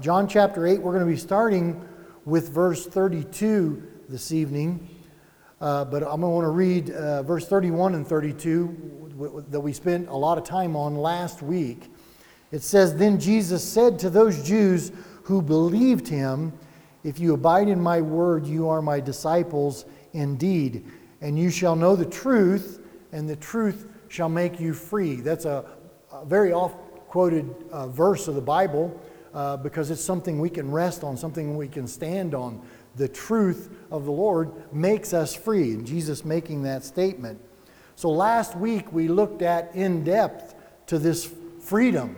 John chapter 8, we're going to be starting with verse 32 this evening. Uh, but I'm going to want to read uh, verse 31 and 32 w- w- that we spent a lot of time on last week. It says, Then Jesus said to those Jews who believed him, If you abide in my word, you are my disciples indeed, and you shall know the truth, and the truth shall make you free. That's a, a very oft quoted uh, verse of the Bible uh, because it's something we can rest on, something we can stand on. The truth of the Lord makes us free, and Jesus making that statement. So last week we looked at in depth to this freedom,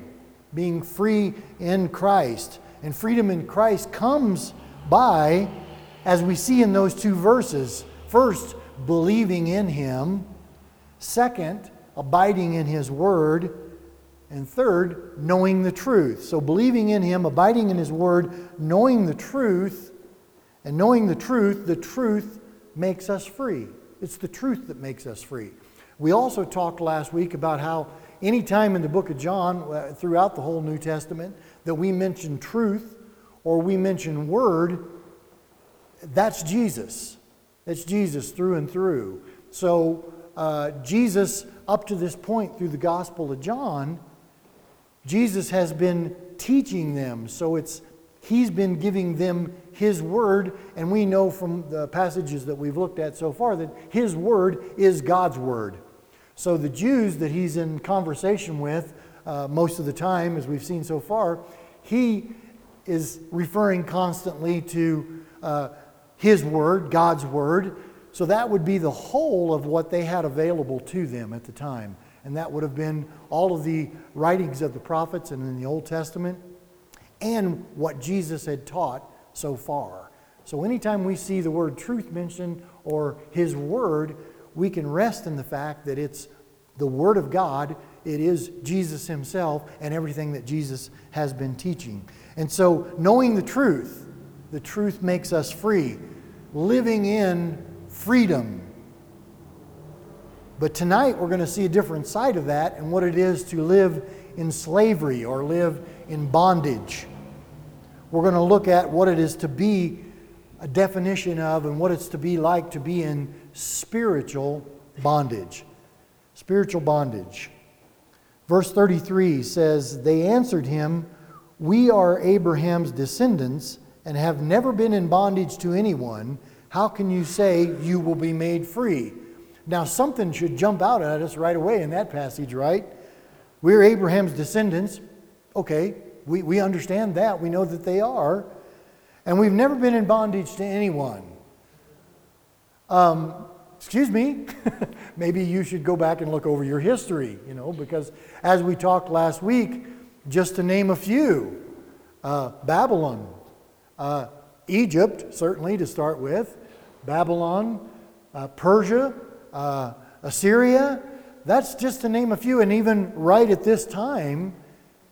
being free in Christ. And freedom in Christ comes by, as we see in those two verses, first, believing in Him, second, abiding in His Word, and third, knowing the truth. So, believing in Him, abiding in His Word, knowing the truth, and knowing the truth, the truth makes us free. It's the truth that makes us free. We also talked last week about how anytime in the book of John, uh, throughout the whole New Testament, that we mention truth or we mention word, that's Jesus. That's Jesus through and through. So, uh, Jesus, up to this point through the Gospel of John, Jesus has been teaching them. So it's he's been giving them his word, and we know from the passages that we've looked at so far that his word is God's word. So the Jews that he's in conversation with uh, most of the time, as we've seen so far, he is referring constantly to uh, his word, God's word. So that would be the whole of what they had available to them at the time and that would have been all of the writings of the prophets and in the Old Testament and what Jesus had taught so far. So anytime we see the word truth mentioned or his word, we can rest in the fact that it's the word of God, it is Jesus himself and everything that Jesus has been teaching. And so knowing the truth, the truth makes us free. Living in freedom but tonight we're going to see a different side of that and what it is to live in slavery or live in bondage. We're going to look at what it is to be a definition of and what it's to be like to be in spiritual bondage. Spiritual bondage. Verse 33 says, They answered him, We are Abraham's descendants and have never been in bondage to anyone. How can you say you will be made free? Now, something should jump out at us right away in that passage, right? We're Abraham's descendants. Okay, we, we understand that. We know that they are. And we've never been in bondage to anyone. Um, excuse me, maybe you should go back and look over your history, you know, because as we talked last week, just to name a few uh, Babylon, uh, Egypt, certainly to start with, Babylon, uh, Persia, uh, Assyria. That's just to name a few. And even right at this time,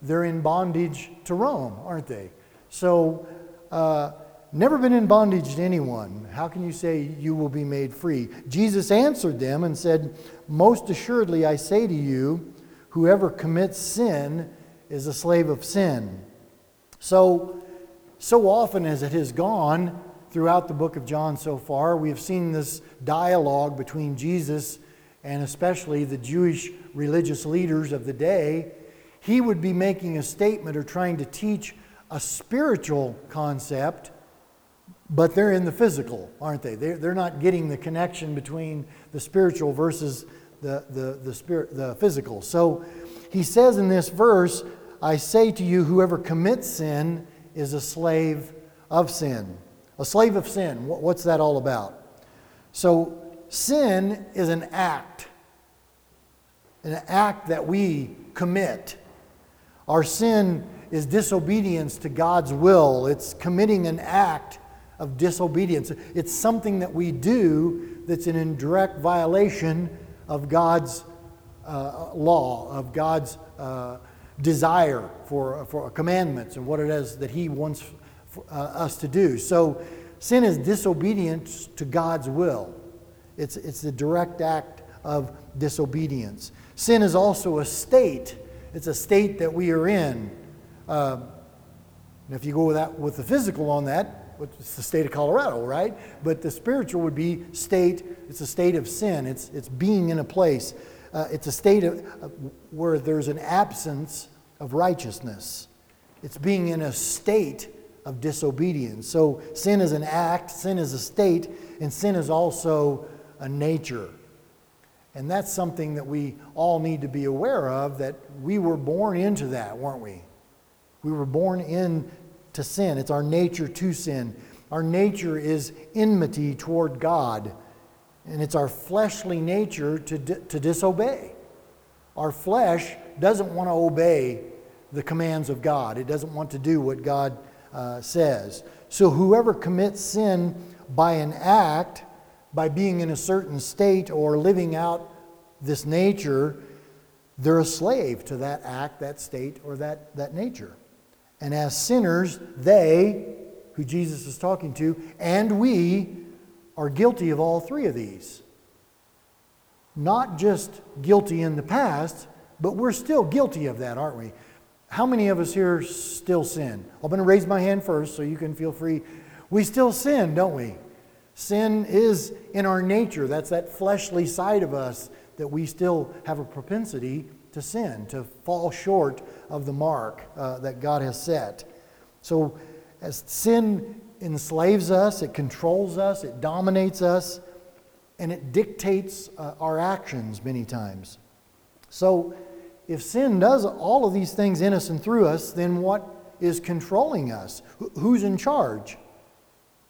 they're in bondage to Rome, aren't they? So, uh, never been in bondage to anyone. How can you say you will be made free? Jesus answered them and said, Most assuredly, I say to you, whoever commits sin is a slave of sin. So, so often as it has gone, throughout the book of John so far. We have seen this dialogue between Jesus and especially the Jewish religious leaders of the day. He would be making a statement or trying to teach a spiritual concept, but they're in the physical, aren't they? They're, not getting the connection between the spiritual versus the, the, the, spirit, the physical. So he says in this verse, I say to you, whoever commits sin is a slave of sin. A slave of sin, what's that all about? So, sin is an act, an act that we commit. Our sin is disobedience to God's will, it's committing an act of disobedience. It's something that we do that's an indirect violation of God's uh, law, of God's uh, desire for, for commandments and what it is that He wants uh, us to do. So sin is disobedience to God's will. It's, it's the direct act of disobedience. Sin is also a state. It's a state that we are in. Uh, And if you go with that with the physical on that, it's the state of Colorado, right? But the spiritual would be state. It's a state of sin. It's it's being in a place. Uh, it's a state of, uh, where there's an absence of righteousness. It's being in a state of disobedience. So sin is an act, sin is a state, and sin is also a nature. And that's something that we all need to be aware of that we were born into that, weren't we? We were born into sin. It's our nature to sin. Our nature is enmity toward God, and it's our fleshly nature to, di- to disobey. Our flesh doesn't want to obey the commands of God, it doesn't want to do what God uh, says. So, whoever commits sin by an act, by being in a certain state or living out this nature, they're a slave to that act, that state, or that, that nature. And as sinners, they, who Jesus is talking to, and we are guilty of all three of these. Not just guilty in the past, but we're still guilty of that, aren't we? How many of us here still sin? I'm going to raise my hand first so you can feel free. We still sin, don't we? Sin is in our nature. That's that fleshly side of us that we still have a propensity to sin, to fall short of the mark uh, that God has set. So, as sin enslaves us, it controls us, it dominates us, and it dictates uh, our actions many times. So, if sin does all of these things in us and through us, then what is controlling us? Who's in charge?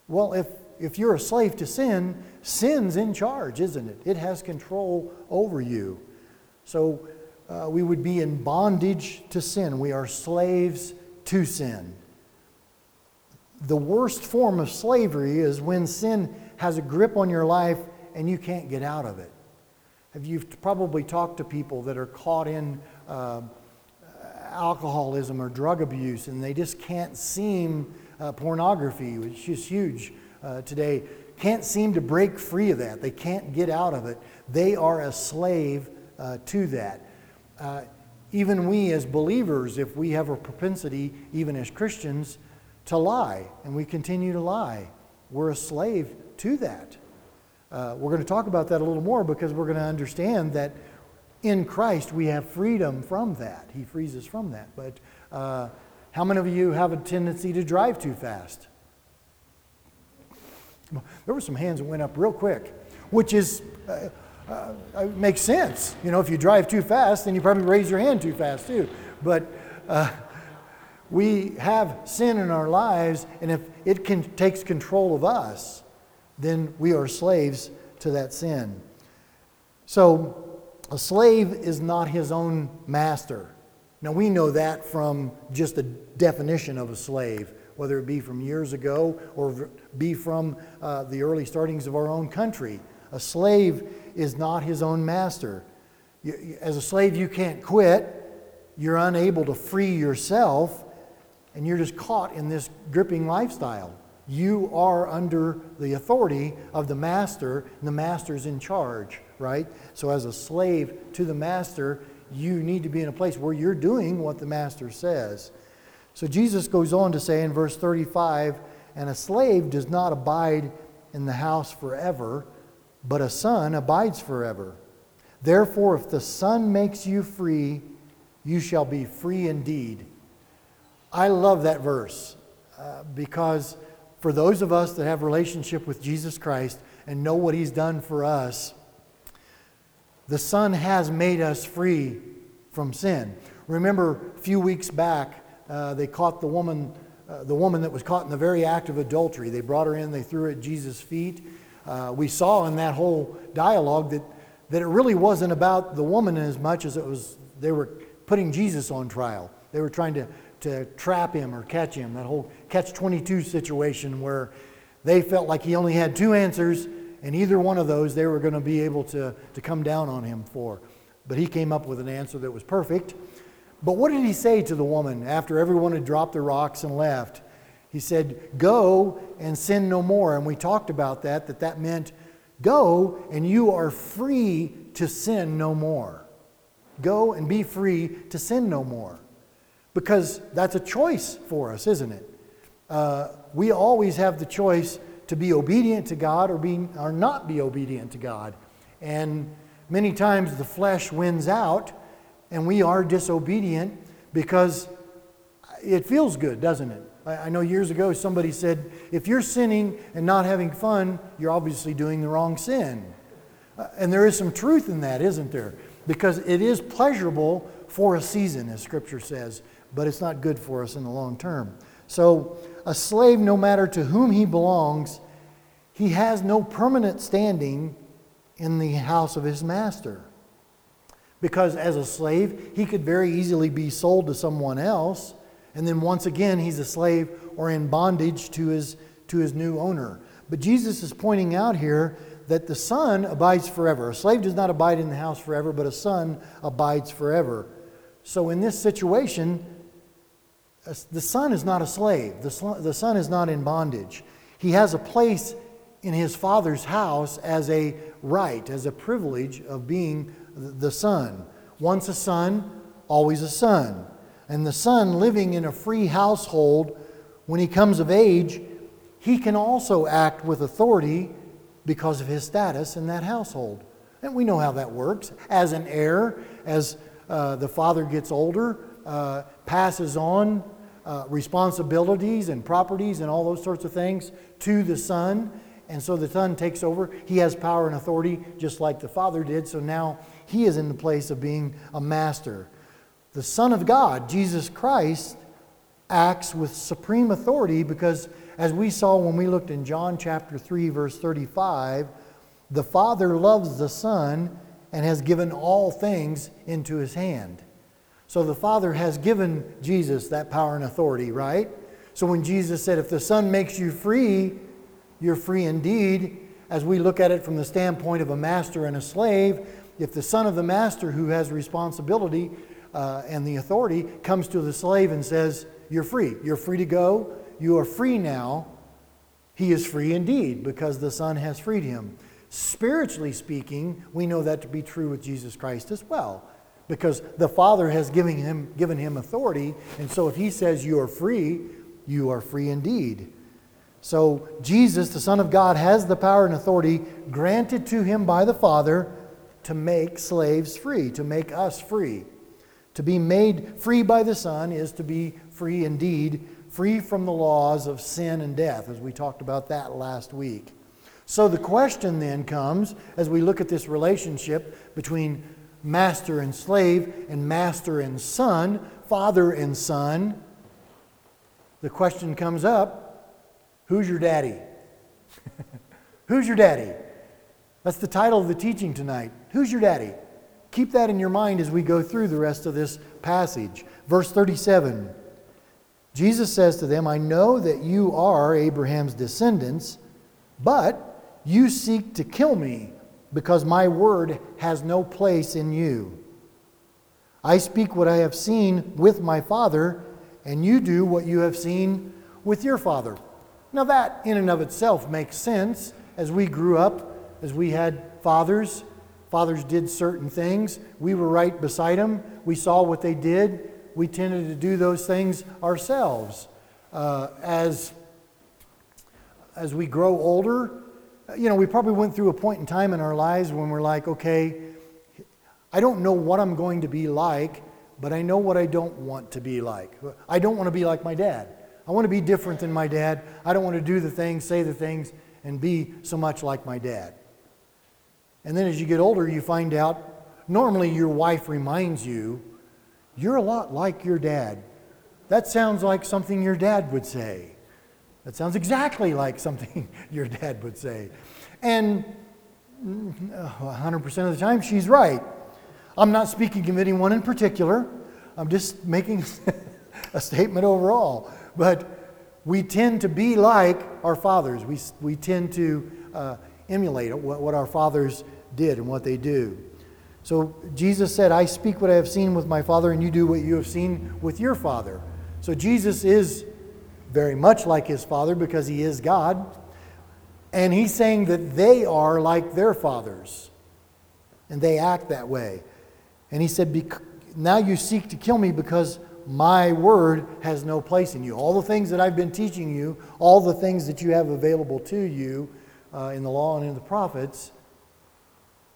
Well, if, if you're a slave to sin, sin's in charge, isn't it? It has control over you. So uh, we would be in bondage to sin. We are slaves to sin. The worst form of slavery is when sin has a grip on your life and you can't get out of it. Have you probably talked to people that are caught in uh, alcoholism or drug abuse and they just can't seem, uh, pornography, which is huge uh, today, can't seem to break free of that. They can't get out of it. They are a slave uh, to that. Uh, even we as believers, if we have a propensity, even as Christians, to lie, and we continue to lie, we're a slave to that. Uh, we're going to talk about that a little more because we're going to understand that in Christ we have freedom from that. He frees us from that. But uh, how many of you have a tendency to drive too fast? There were some hands that went up real quick, which is uh, uh, makes sense. You know, if you drive too fast, then you probably raise your hand too fast too. But uh, we have sin in our lives, and if it can, takes control of us, then we are slaves to that sin. So, a slave is not his own master. Now, we know that from just the definition of a slave, whether it be from years ago or be from uh, the early startings of our own country. A slave is not his own master. You, as a slave, you can't quit, you're unable to free yourself, and you're just caught in this gripping lifestyle. You are under the authority of the master, and the master's in charge, right? So, as a slave to the master, you need to be in a place where you're doing what the master says. So, Jesus goes on to say in verse 35 and a slave does not abide in the house forever, but a son abides forever. Therefore, if the Son makes you free, you shall be free indeed. I love that verse uh, because for those of us that have relationship with Jesus Christ and know what he's done for us, the Son has made us free from sin. Remember, a few weeks back, uh, they caught the woman, uh, the woman that was caught in the very act of adultery. They brought her in, they threw her at Jesus' feet. Uh, we saw in that whole dialogue that, that it really wasn't about the woman as much as it was they were putting Jesus on trial. They were trying to to trap him or catch him. That whole catch 22 situation where they felt like he only had two answers, and either one of those they were going to be able to, to come down on him for. But he came up with an answer that was perfect. But what did he say to the woman after everyone had dropped their rocks and left? He said, Go and sin no more. And we talked about that, that that meant go and you are free to sin no more. Go and be free to sin no more because that's a choice for us, isn't it? uh, we always have the choice to be obedient to God or, be, or not be obedient to God. And many times the flesh wins out and we are disobedient because it feels good, doesn't it? I know years ago somebody said, if you're sinning and not having fun, you're obviously doing the wrong sin. Uh, and there is some truth in that, isn't there? Because it is pleasurable for a season, as Scripture says, but it's not good for us in the long term. So, a slave, no matter to whom he belongs, he has no permanent standing in the house of his master. Because as a slave, he could very easily be sold to someone else, and then once again, he's a slave or in bondage to his, to his new owner. But Jesus is pointing out here that the son abides forever. A slave does not abide in the house forever, but a son abides forever. So in this situation, the son is not a slave, the, the son is not in bondage. He has a place in his father's house as a right, as a privilege of being the son. Once a son, always a son. And the son living in a free household, when he comes of age, he can also act with authority because of his status in that household. And we know how that works. As an heir, as uh, the father gets older, uh, passes on uh, responsibilities and properties and all those sorts of things to the son. And so the son takes over. He has power and authority just like the father did. So now he is in the place of being a master. The Son of God, Jesus Christ, acts with supreme authority because, as we saw when we looked in John chapter 3, verse 35, the Father loves the Son and has given all things into his hand. So the Father has given Jesus that power and authority, right? So when Jesus said, If the Son makes you free, you're free indeed, as we look at it from the standpoint of a master and a slave, if the son of the master who has responsibility uh, and the authority comes to the slave and says, You're free, you're free to go, you are free now, he is free indeed because the Son has freed him. Spiritually speaking, we know that to be true with Jesus Christ as well because the Father has given him, given him authority. And so if he says you are free, you are free indeed. So Jesus, the Son of God, has the power and authority granted to him by the Father to make slaves free, to make us free. To be made free by the Son is to be free indeed, free from the laws of sin and death, as we talked about that last week. So the question then comes as we look at this relationship between master and slave, and master and son, father and son, the question comes up who's your daddy? who's your daddy? That's the title of the teaching tonight. Who's your daddy? Keep that in your mind as we go through the rest of this passage. Verse 37 Jesus says to them, I know that you are Abraham's descendants, but you seek to kill me because my word has no place in you. I speak what I have seen with my father, and you do what you have seen with your father. Now, that in and of itself makes sense. As we grew up, as we had fathers, fathers did certain things. We were right beside them. We saw what they did. We tended to do those things ourselves. Uh, as, as we grow older, you know, we probably went through a point in time in our lives when we're like, okay, I don't know what I'm going to be like, but I know what I don't want to be like. I don't want to be like my dad. I want to be different than my dad. I don't want to do the things, say the things, and be so much like my dad. And then as you get older, you find out normally your wife reminds you, you're a lot like your dad. That sounds like something your dad would say. That sounds exactly like something your dad would say. And 100% of the time, she's right. I'm not speaking of anyone in particular, I'm just making a statement overall. But we tend to be like our fathers, we, we tend to uh, emulate what, what our fathers did and what they do. So Jesus said, I speak what I have seen with my Father, and you do what you have seen with your Father. So Jesus is very much like his father because he is God. And he's saying that they are like their fathers and they act that way. And he said, Now you seek to kill me because my word has no place in you. All the things that I've been teaching you, all the things that you have available to you uh, in the law and in the prophets,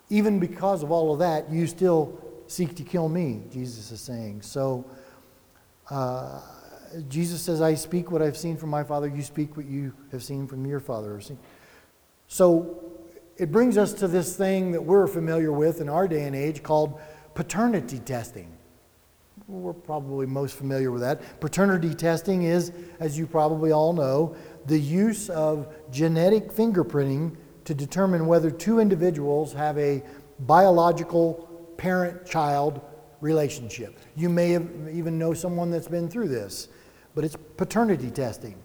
even because of all of that, you still seek to kill me, Jesus is saying. So, uh, Jesus says, I speak what I've seen from my Father, you speak what you have seen from your Father. So, it brings us to this thing that we're familiar with in our day and age called paternity testing. We're probably most familiar with that. Paternity testing is, as you probably all know, the use of genetic fingerprinting to determine whether two individuals have a biological parent child relationship. You may even know someone that's been through this, but it's paternity testing.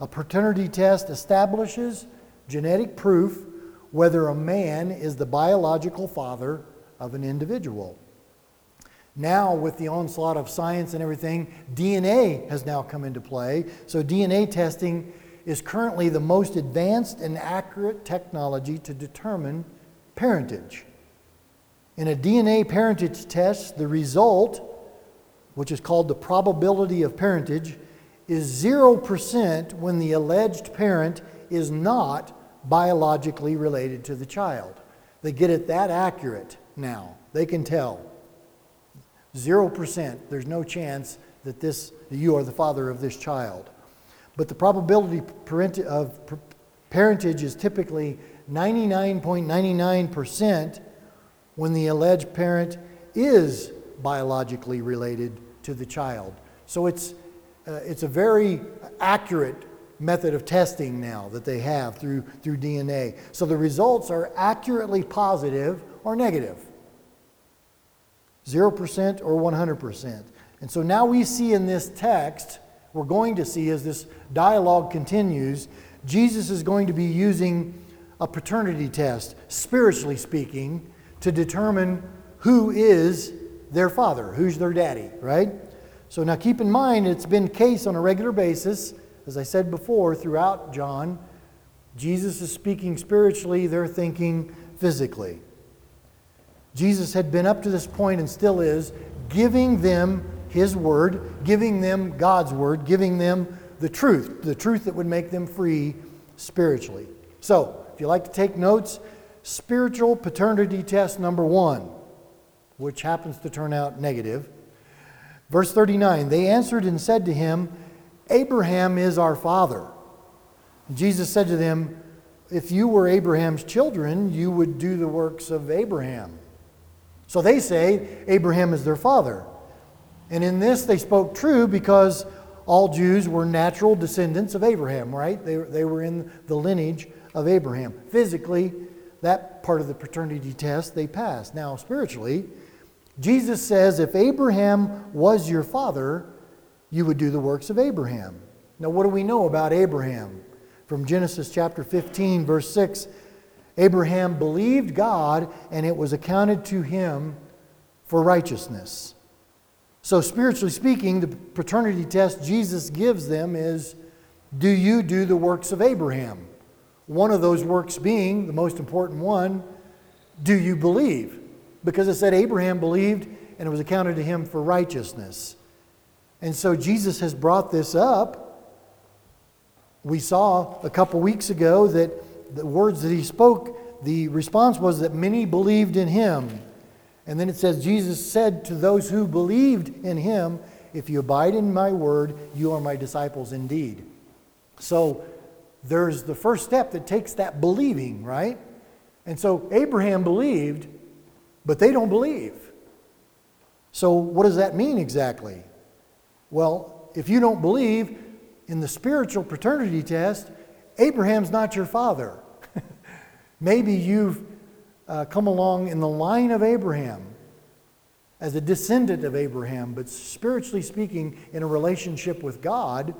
A paternity test establishes genetic proof whether a man is the biological father of an individual. Now, with the onslaught of science and everything, DNA has now come into play. So, DNA testing is currently the most advanced and accurate technology to determine parentage. In a DNA parentage test, the result, which is called the probability of parentage, is 0% when the alleged parent is not biologically related to the child. They get it that accurate now. They can tell. 0%. There's no chance that this that you are the father of this child. But the probability parent, of parentage is typically 99.99% when the alleged parent is biologically related to the child. So it's, uh, it's a very accurate method of testing now that they have through, through DNA. So the results are accurately positive or negative 0% or 100%. And so now we see in this text we're going to see as this dialogue continues, Jesus is going to be using a paternity test, spiritually speaking, to determine who is their father, who's their daddy, right? So now keep in mind, it's been case on a regular basis, as I said before, throughout John. Jesus is speaking spiritually, they're thinking physically. Jesus had been up to this point and still is giving them his Word, giving them God's Word, giving them the truth, the truth that would make them free spiritually. So, if you like to take notes, spiritual paternity test number one, which happens to turn out negative. Verse 39 They answered and said to him, Abraham is our father. Jesus said to them, If you were Abraham's children, you would do the works of Abraham. So they say Abraham is their father. And in this, they spoke true because all Jews were natural descendants of Abraham, right? They, they were in the lineage of Abraham. Physically, that part of the paternity test they passed. Now, spiritually, Jesus says if Abraham was your father, you would do the works of Abraham. Now, what do we know about Abraham? From Genesis chapter 15, verse 6 Abraham believed God, and it was accounted to him for righteousness. So, spiritually speaking, the paternity test Jesus gives them is Do you do the works of Abraham? One of those works being, the most important one, do you believe? Because it said Abraham believed and it was accounted to him for righteousness. And so Jesus has brought this up. We saw a couple weeks ago that the words that he spoke, the response was that many believed in him. And then it says, Jesus said to those who believed in him, If you abide in my word, you are my disciples indeed. So there's the first step that takes that believing, right? And so Abraham believed, but they don't believe. So what does that mean exactly? Well, if you don't believe in the spiritual paternity test, Abraham's not your father. Maybe you've uh, come along in the line of Abraham as a descendant of Abraham, but spiritually speaking, in a relationship with God,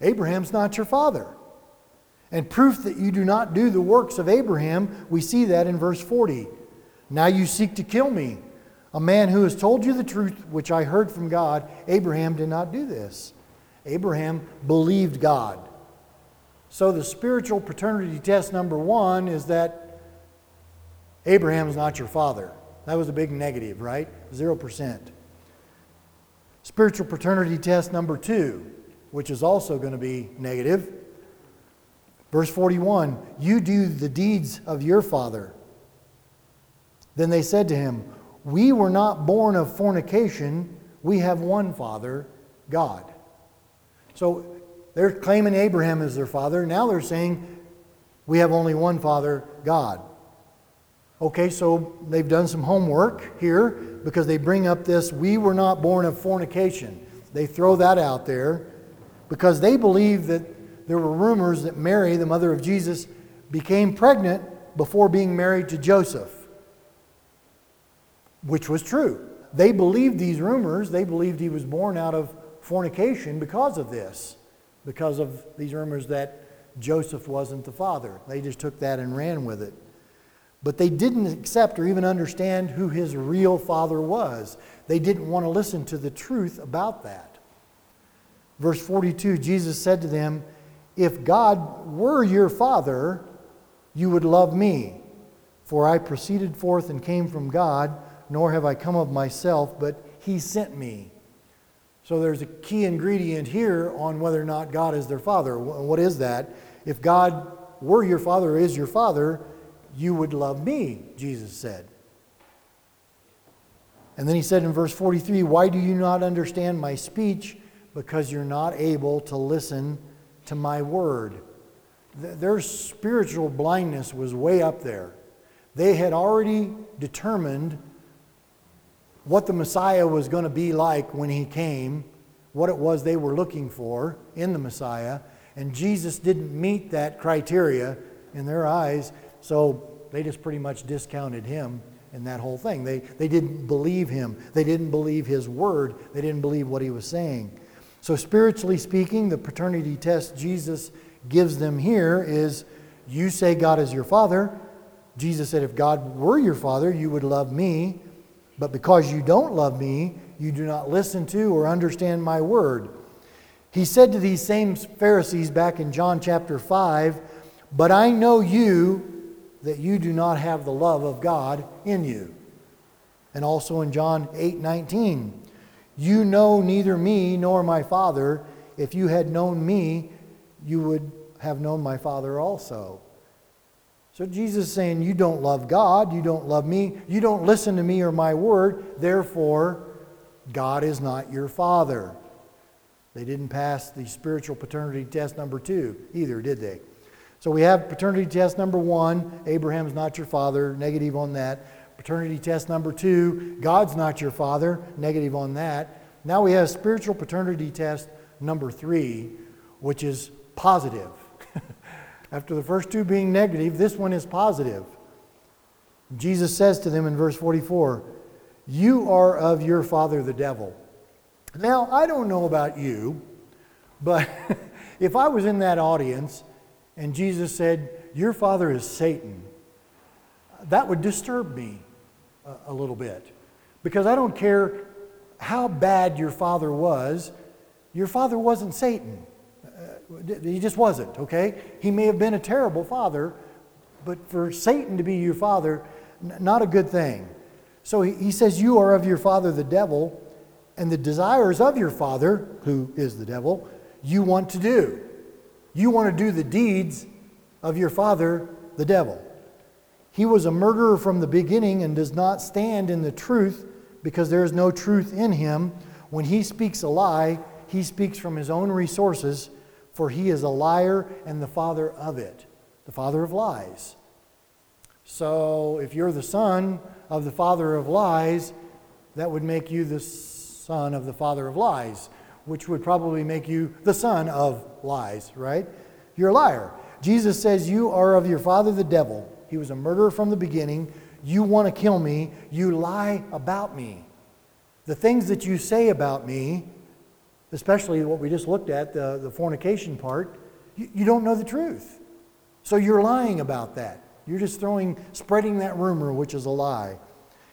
Abraham's not your father. And proof that you do not do the works of Abraham, we see that in verse 40. Now you seek to kill me, a man who has told you the truth which I heard from God. Abraham did not do this. Abraham believed God. So the spiritual paternity test number one is that Abraham's not your father. That was a big negative, right? 0%. Spiritual paternity test number two, which is also going to be negative. Verse 41 You do the deeds of your father. Then they said to him, We were not born of fornication, we have one father, God. So they're claiming Abraham as their father. Now they're saying, We have only one father, God. Okay, so they've done some homework here because they bring up this, We were not born of fornication. They throw that out there because they believe that there were rumors that Mary, the mother of Jesus, became pregnant before being married to Joseph which was true. They believed these rumors. They believed he was born out of fornication because of this, because of these rumors that Joseph wasn't the father. They just took that and ran with it. But they didn't accept or even understand who his real father was. They didn't want to listen to the truth about that. Verse 42 Jesus said to them, If God were your father, you would love me, for I proceeded forth and came from God nor have I come of myself, but he sent me. So there's a key ingredient here on whether or not God is their father. What is that? If God were your father is your father, you would love me, Jesus said. And then he said in verse 43, Why do you not understand my speech? Because you're not able to listen to my word. Their spiritual blindness was way up there. They had already determined what the Messiah was going to be like when he came, what it was they were looking for in the Messiah, and Jesus didn't meet that criteria in their eyes, so they just pretty much discounted him in that whole thing. They, they didn't believe him, they didn't believe his word, they didn't believe what he was saying. So, spiritually speaking, the paternity test Jesus gives them here is you say God is your father. Jesus said, if God were your father, you would love me. But because you don't love me, you do not listen to or understand my word. He said to these same Pharisees back in John chapter 5, But I know you that you do not have the love of God in you. And also in John 8 19, You know neither me nor my Father. If you had known me, you would have known my Father also. So Jesus is saying, You don't love God, you don't love me, you don't listen to me or my word, therefore, God is not your father. They didn't pass the spiritual paternity test number two either, did they? So we have paternity test number one Abraham's not your father, negative on that. Paternity test number two God's not your father, negative on that. Now we have spiritual paternity test number three, which is positive. After the first two being negative, this one is positive. Jesus says to them in verse 44, You are of your father the devil. Now, I don't know about you, but if I was in that audience and Jesus said, Your father is Satan, that would disturb me a, a little bit. Because I don't care how bad your father was, your father wasn't Satan. He just wasn't, okay? He may have been a terrible father, but for Satan to be your father, not a good thing. So he says, You are of your father the devil, and the desires of your father, who is the devil, you want to do. You want to do the deeds of your father, the devil. He was a murderer from the beginning and does not stand in the truth because there is no truth in him. When he speaks a lie, he speaks from his own resources for he is a liar and the father of it, the father of lies. So if you're the son of the father of lies, that would make you the son of the father of lies, which would probably make you the son of lies, right? You're a liar. Jesus says, You are of your father the devil. He was a murderer from the beginning. You want to kill me. You lie about me. The things that you say about me especially what we just looked at, the, the fornication part, you, you don't know the truth. So you're lying about that. You're just throwing, spreading that rumor, which is a lie.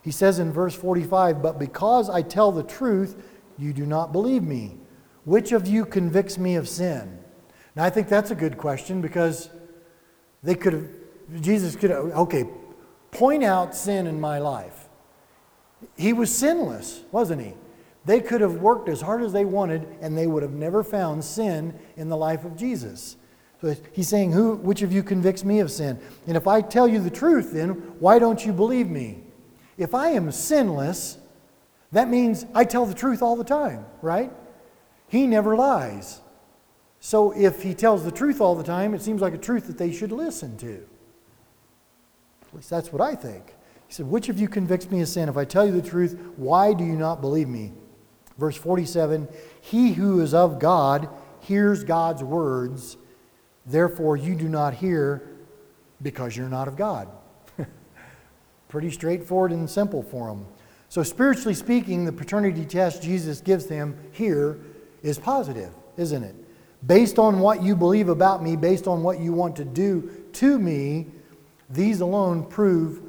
He says in verse 45, But because I tell the truth, you do not believe me. Which of you convicts me of sin? Now, I think that's a good question because they could have, Jesus could have, okay, point out sin in my life. He was sinless, wasn't he? They could have worked as hard as they wanted, and they would have never found sin in the life of Jesus. So he's saying, Who, which of you convicts me of sin? And if I tell you the truth, then why don't you believe me? If I am sinless, that means I tell the truth all the time, right? He never lies. So if he tells the truth all the time, it seems like a truth that they should listen to. At least that's what I think. He said, Which of you convicts me of sin? If I tell you the truth, why do you not believe me? Verse 47 He who is of God hears God's words, therefore you do not hear because you're not of God. Pretty straightforward and simple for them. So, spiritually speaking, the paternity test Jesus gives them here is positive, isn't it? Based on what you believe about me, based on what you want to do to me, these alone prove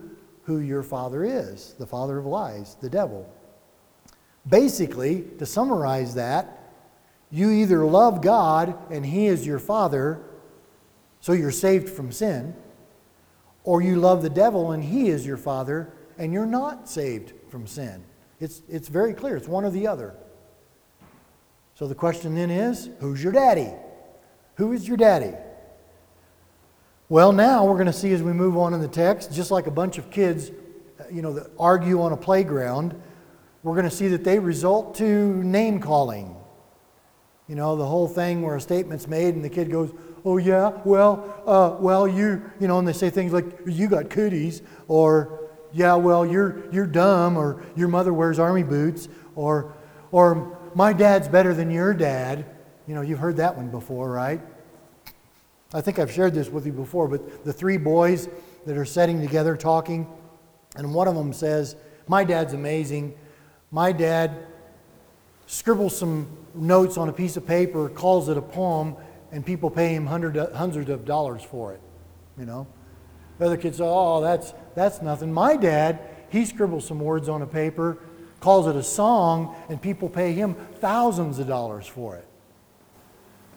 who your father is the father of lies, the devil. Basically, to summarize that, you either love God and He is your father, so you're saved from sin, or you love the devil and He is your father and you're not saved from sin. It's, it's very clear, it's one or the other. So the question then is who's your daddy? Who is your daddy? Well, now we're going to see as we move on in the text, just like a bunch of kids, uh, you know, that argue on a playground, we're going to see that they result to name calling. You know, the whole thing where a statement's made and the kid goes, "Oh yeah, well, uh, well you, you know," and they say things like, "You got cooties," or yeah, well, you're, you're dumb, or your mother wears army boots, or, or my dad's better than your dad. You know, you've heard that one before, right? I think I've shared this with you before, but the three boys that are sitting together talking, and one of them says, My dad's amazing. My dad scribbles some notes on a piece of paper, calls it a poem, and people pay him hundreds of dollars for it, you know? The other kid said, Oh, that's, that's nothing. My dad, he scribbles some words on a paper, calls it a song, and people pay him thousands of dollars for it.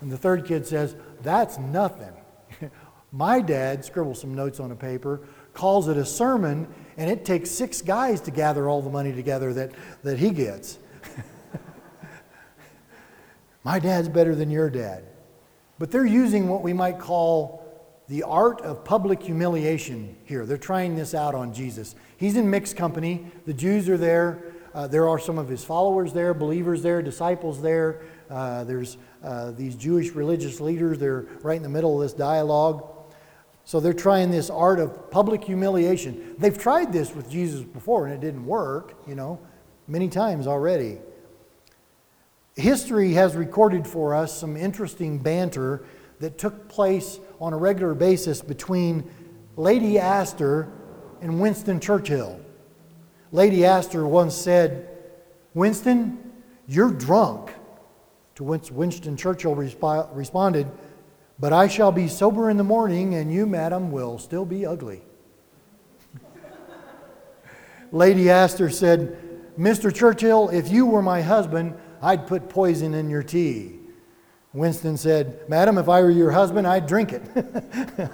And the third kid says, That's nothing. My dad scribbles some notes on a paper, calls it a sermon, and it takes six guys to gather all the money together that, that he gets. My dad's better than your dad. But they're using what we might call the art of public humiliation here. They're trying this out on Jesus. He's in mixed company. The Jews are there. Uh, there are some of his followers there, believers there, disciples there. Uh, there's uh, these Jewish religious leaders. They're right in the middle of this dialogue. So they're trying this art of public humiliation. They've tried this with Jesus before and it didn't work, you know, many times already. History has recorded for us some interesting banter that took place on a regular basis between Lady Astor and Winston Churchill. Lady Astor once said, Winston, you're drunk. To which Winston Churchill resp- responded, But I shall be sober in the morning, and you, madam, will still be ugly. Lady Astor said, Mr. Churchill, if you were my husband, I'd put poison in your tea. Winston said, Madam, if I were your husband, I'd drink it.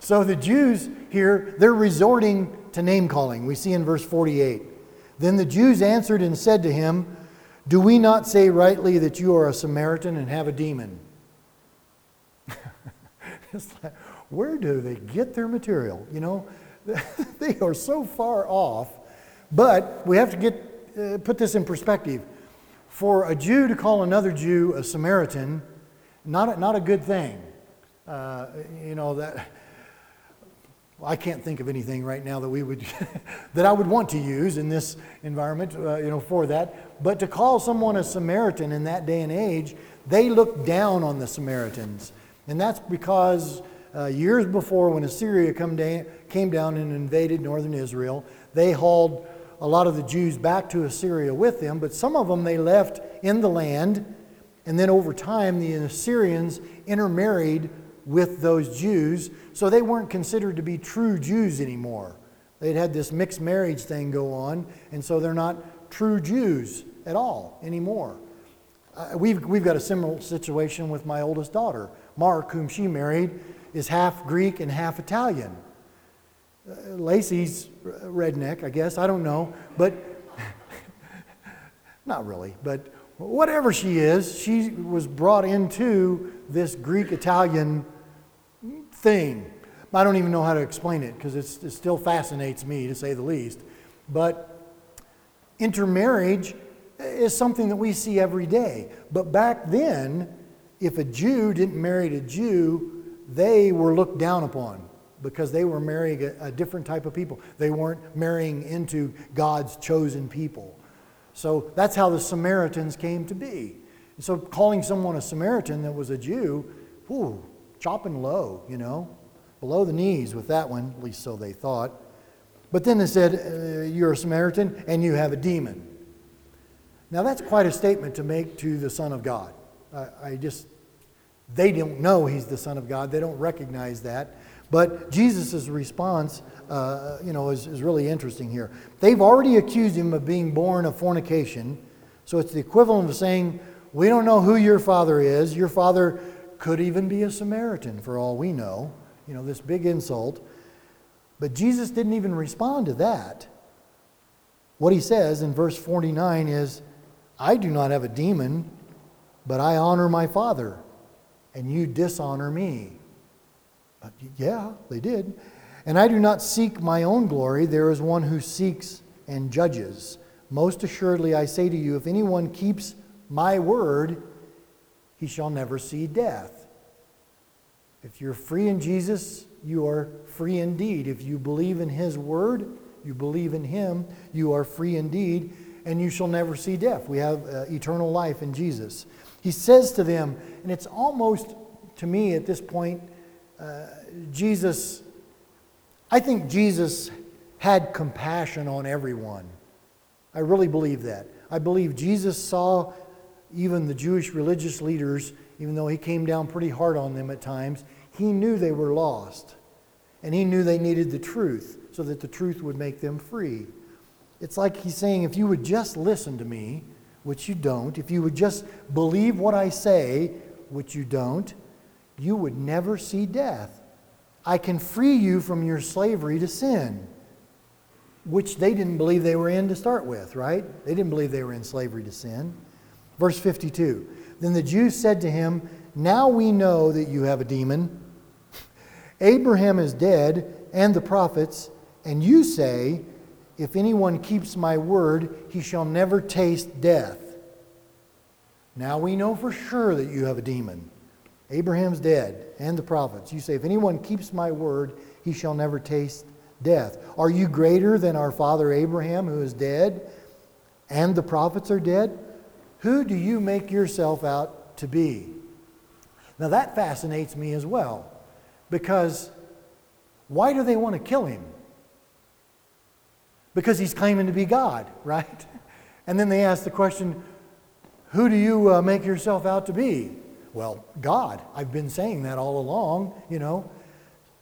so the Jews here, they're resorting to name calling. We see in verse 48. Then the Jews answered and said to him, Do we not say rightly that you are a Samaritan and have a demon? like, where do they get their material? You know, they are so far off. But we have to get, uh, put this in perspective for a Jew to call another Jew a Samaritan, not a, not a good thing. Uh, you know that I can't think of anything right now that we would that I would want to use in this environment. Uh, you know, for that. But to call someone a Samaritan in that day and age, they looked down on the Samaritans, and that's because. Uh, years before, when Assyria da- came down and invaded northern Israel, they hauled a lot of the Jews back to Assyria with them, but some of them they left in the land. And then over time, the Assyrians intermarried with those Jews, so they weren't considered to be true Jews anymore. They'd had this mixed marriage thing go on, and so they're not true Jews at all anymore. Uh, we've, we've got a similar situation with my oldest daughter. Mark, whom she married, is half Greek and half Italian. Uh, Lacey's redneck, I guess, I don't know. But Not really, but whatever she is, she was brought into this Greek Italian thing. I don't even know how to explain it because it still fascinates me to say the least. But intermarriage is something that we see every day. But back then, if a Jew didn't marry a Jew, they were looked down upon because they were marrying a, a different type of people. They weren't marrying into God's chosen people. So that's how the Samaritans came to be. So calling someone a Samaritan that was a Jew, whew, chopping low, you know, below the knees with that one, at least so they thought. But then they said, uh, You're a Samaritan and you have a demon. Now that's quite a statement to make to the Son of God. I, I just, they don't know he's the Son of God, they don't recognize that. But Jesus' response, uh, you know, is, is really interesting here. They've already accused him of being born of fornication. So it's the equivalent of saying, We don't know who your father is. Your father could even be a Samaritan, for all we know. You know, this big insult. But Jesus didn't even respond to that. What he says in verse 49 is, I do not have a demon, but I honor my Father, and you dishonor me. Uh, yeah, they did. And I do not seek my own glory. There is one who seeks and judges. Most assuredly, I say to you, if anyone keeps my word, he shall never see death. If you're free in Jesus, you are free indeed. If you believe in his word, you believe in him, you are free indeed, and you shall never see death. We have uh, eternal life in Jesus. He says to them, and it's almost to me at this point, uh, Jesus, I think Jesus had compassion on everyone. I really believe that. I believe Jesus saw even the Jewish religious leaders, even though he came down pretty hard on them at times, he knew they were lost. And he knew they needed the truth so that the truth would make them free. It's like he's saying, if you would just listen to me, which you don't, if you would just believe what I say, which you don't, you would never see death. I can free you from your slavery to sin, which they didn't believe they were in to start with, right? They didn't believe they were in slavery to sin. Verse 52 Then the Jews said to him, Now we know that you have a demon. Abraham is dead, and the prophets, and you say, If anyone keeps my word, he shall never taste death. Now we know for sure that you have a demon. Abraham's dead, and the prophets. You say, If anyone keeps my word, he shall never taste death. Are you greater than our father Abraham, who is dead, and the prophets are dead? Who do you make yourself out to be? Now that fascinates me as well, because why do they want to kill him? Because he's claiming to be God, right? And then they ask the question, Who do you uh, make yourself out to be? Well, God. I've been saying that all along, you know.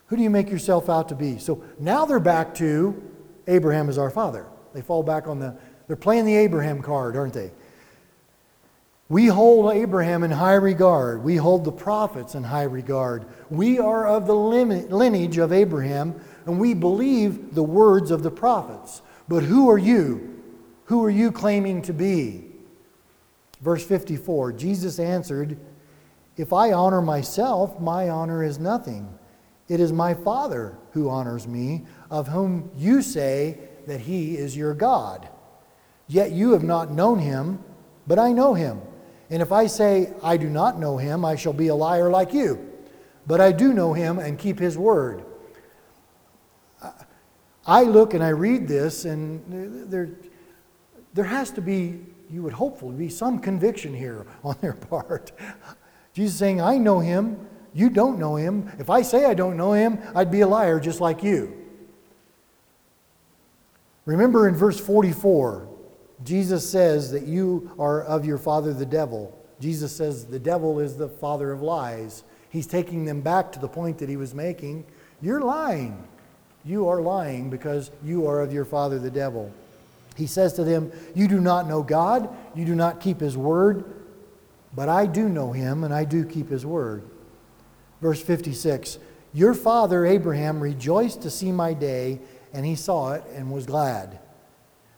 Who do you make yourself out to be? So now they're back to Abraham as our father. They fall back on the, they're playing the Abraham card, aren't they? We hold Abraham in high regard. We hold the prophets in high regard. We are of the lineage of Abraham, and we believe the words of the prophets. But who are you? Who are you claiming to be? Verse 54 Jesus answered, if I honor myself, my honor is nothing. It is my Father who honors me, of whom you say that he is your God. Yet you have not known him, but I know him. And if I say I do not know him, I shall be a liar like you. But I do know him and keep his word. I look and I read this, and there, there has to be, you would hopefully be some conviction here on their part. Jesus saying, I know him, you don't know him. If I say I don't know him, I'd be a liar just like you. Remember in verse 44, Jesus says that you are of your father the devil. Jesus says the devil is the father of lies. He's taking them back to the point that he was making. You're lying. You are lying because you are of your father the devil. He says to them, You do not know God, you do not keep his word. But I do know him, and I do keep his word. Verse 56 Your father Abraham rejoiced to see my day, and he saw it and was glad.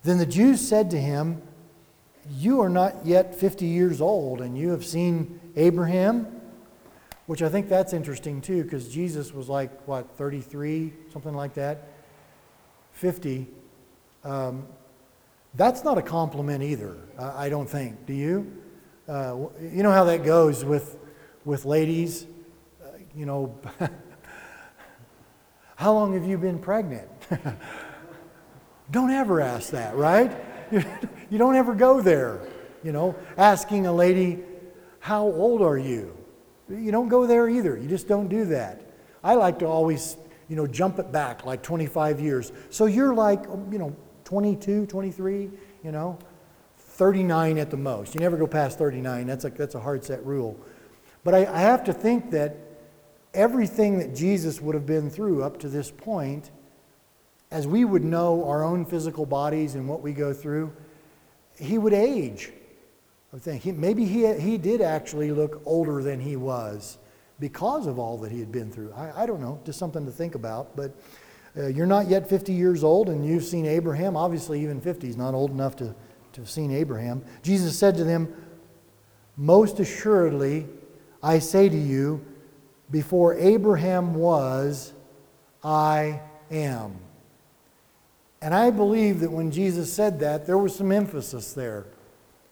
Then the Jews said to him, You are not yet 50 years old, and you have seen Abraham, which I think that's interesting too, because Jesus was like, what, 33, something like that? 50. Um, that's not a compliment either, I don't think. Do you? Uh, you know how that goes with, with ladies? Uh, you know, how long have you been pregnant? don't ever ask that, right? you don't ever go there. You know, asking a lady, how old are you? You don't go there either. You just don't do that. I like to always, you know, jump it back like 25 years. So you're like, you know, 22, 23, you know, 39 at the most. You never go past 39. That's a, that's a hard set rule. But I, I have to think that everything that Jesus would have been through up to this point, as we would know our own physical bodies and what we go through, he would age. I think he, maybe he, he did actually look older than he was because of all that he had been through. I, I don't know, just something to think about. But uh, you're not yet 50 years old and you've seen Abraham. Obviously, even 50 is not old enough to, to have seen Abraham. Jesus said to them, Most assuredly, I say to you, before Abraham was, I am. And I believe that when Jesus said that, there was some emphasis there.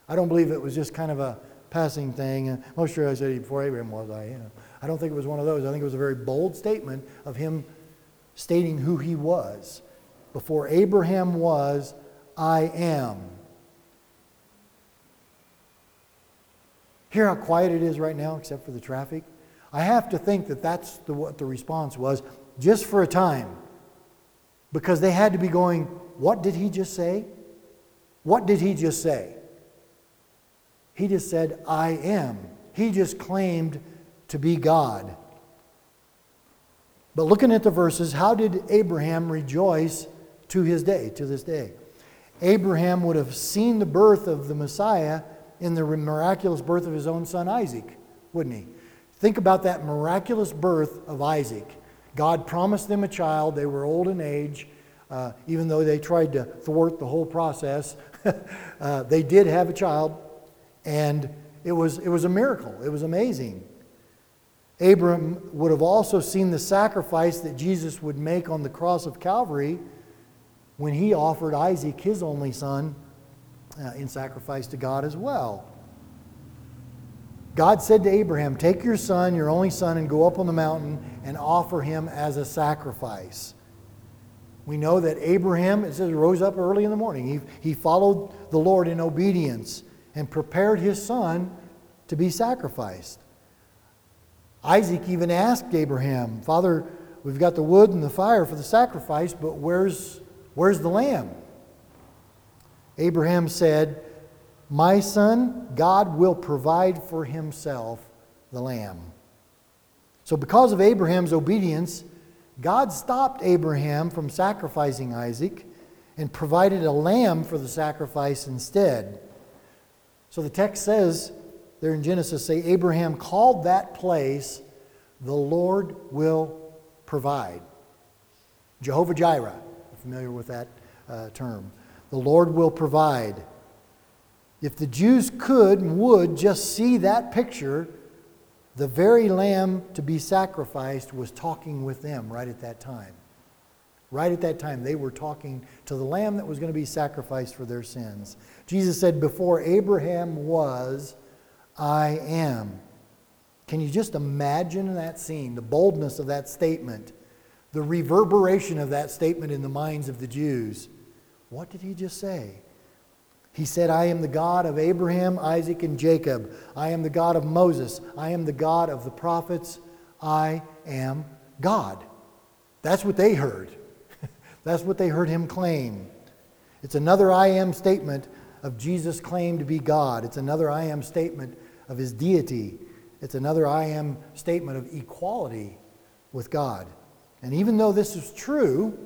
I don't believe it was just kind of a passing thing. Most sure I said before Abraham was, I am. I don't think it was one of those. I think it was a very bold statement of him stating who he was. Before Abraham was, I am. Hear how quiet it is right now, except for the traffic? I have to think that that's the, what the response was, just for a time. Because they had to be going, What did he just say? What did he just say? He just said, I am. He just claimed to be God. But looking at the verses, how did Abraham rejoice to his day, to this day? Abraham would have seen the birth of the Messiah in the miraculous birth of his own son Isaac, wouldn't he? Think about that miraculous birth of Isaac. God promised them a child. They were old in age. Uh, even though they tried to thwart the whole process, uh, they did have a child, and it was, it was a miracle. It was amazing. Abram would have also seen the sacrifice that Jesus would make on the cross of Calvary when he offered Isaac, his only son, uh, in sacrifice to God as well. God said to Abraham, Take your son, your only son, and go up on the mountain and offer him as a sacrifice. We know that Abraham, it says, rose up early in the morning. He, he followed the Lord in obedience and prepared his son to be sacrificed. Isaac even asked Abraham, Father, we've got the wood and the fire for the sacrifice, but where's, where's the lamb? Abraham said, My son, God will provide for himself the lamb. So, because of Abraham's obedience, God stopped Abraham from sacrificing Isaac and provided a lamb for the sacrifice instead. So the text says there in Genesis say Abraham called that place the Lord will provide. Jehovah Jireh, familiar with that uh, term. The Lord will provide. If the Jews could and would just see that picture, the very lamb to be sacrificed was talking with them right at that time. Right at that time, they were talking to the lamb that was going to be sacrificed for their sins. Jesus said, Before Abraham was, I am. Can you just imagine that scene, the boldness of that statement, the reverberation of that statement in the minds of the Jews? What did he just say? He said, I am the God of Abraham, Isaac, and Jacob. I am the God of Moses. I am the God of the prophets. I am God. That's what they heard. That's what they heard him claim. It's another I am statement of Jesus' claim to be God. It's another I am statement of his deity. It's another I am statement of equality with God. And even though this is true,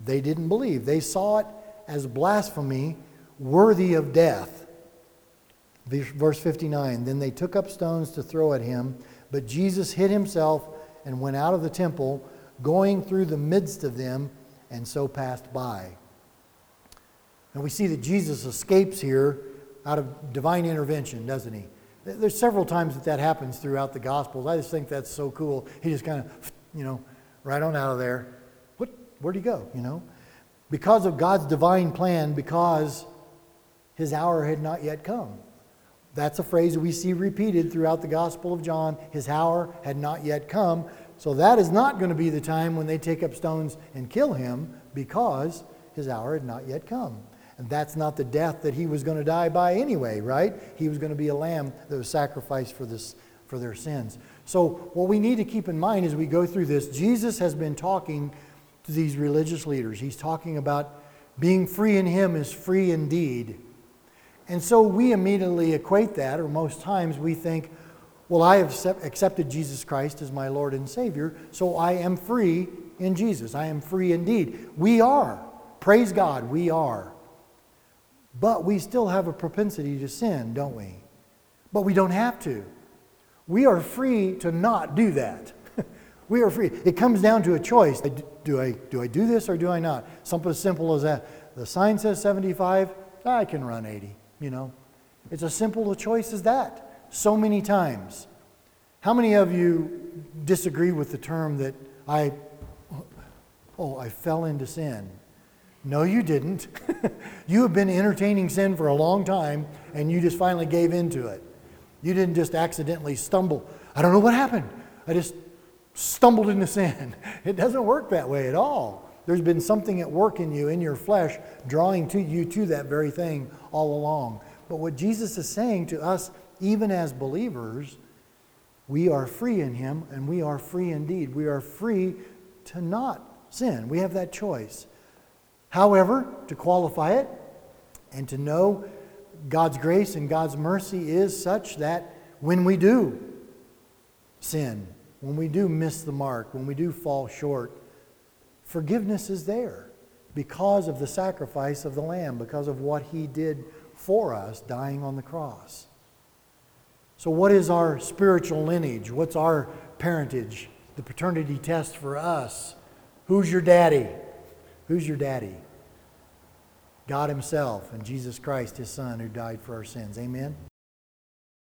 they didn't believe. They saw it as blasphemy worthy of death. Verse 59 Then they took up stones to throw at him, but Jesus hid himself and went out of the temple, going through the midst of them, and so passed by. And we see that Jesus escapes here out of divine intervention, doesn't he? There's several times that that happens throughout the Gospels. I just think that's so cool. He just kind of, you know, right on out of there. What? Where'd he go? You know, because of God's divine plan, because his hour had not yet come. That's a phrase we see repeated throughout the Gospel of John. His hour had not yet come. So that is not going to be the time when they take up stones and kill him because his hour had not yet come. And that's not the death that he was going to die by anyway, right? He was going to be a lamb that was sacrificed for, this, for their sins. So, what we need to keep in mind as we go through this, Jesus has been talking to these religious leaders. He's talking about being free in him is free indeed. And so we immediately equate that, or most times we think, well, I have accepted Jesus Christ as my Lord and Savior, so I am free in Jesus. I am free indeed. We are. Praise God, we are. But we still have a propensity to sin, don't we? But we don't have to. We are free to not do that. we are free. It comes down to a choice. Do I, do I do this or do I not? Something as simple as that. The sign says 75, I can run 80, you know. It's as simple a choice as that. So many times. How many of you disagree with the term that I, oh, I fell into sin? No, you didn't. you have been entertaining sin for a long time and you just finally gave in to it. You didn't just accidentally stumble. I don't know what happened. I just stumbled into sin. It doesn't work that way at all. There's been something at work in you, in your flesh, drawing to you to that very thing all along. But what Jesus is saying to us, even as believers, we are free in Him and we are free indeed. We are free to not sin. We have that choice. However, to qualify it and to know God's grace and God's mercy is such that when we do sin, when we do miss the mark, when we do fall short, forgiveness is there because of the sacrifice of the Lamb, because of what He did for us, dying on the cross. So, what is our spiritual lineage? What's our parentage? The paternity test for us. Who's your daddy? Who's your daddy? God Himself and Jesus Christ, His Son, who died for our sins. Amen?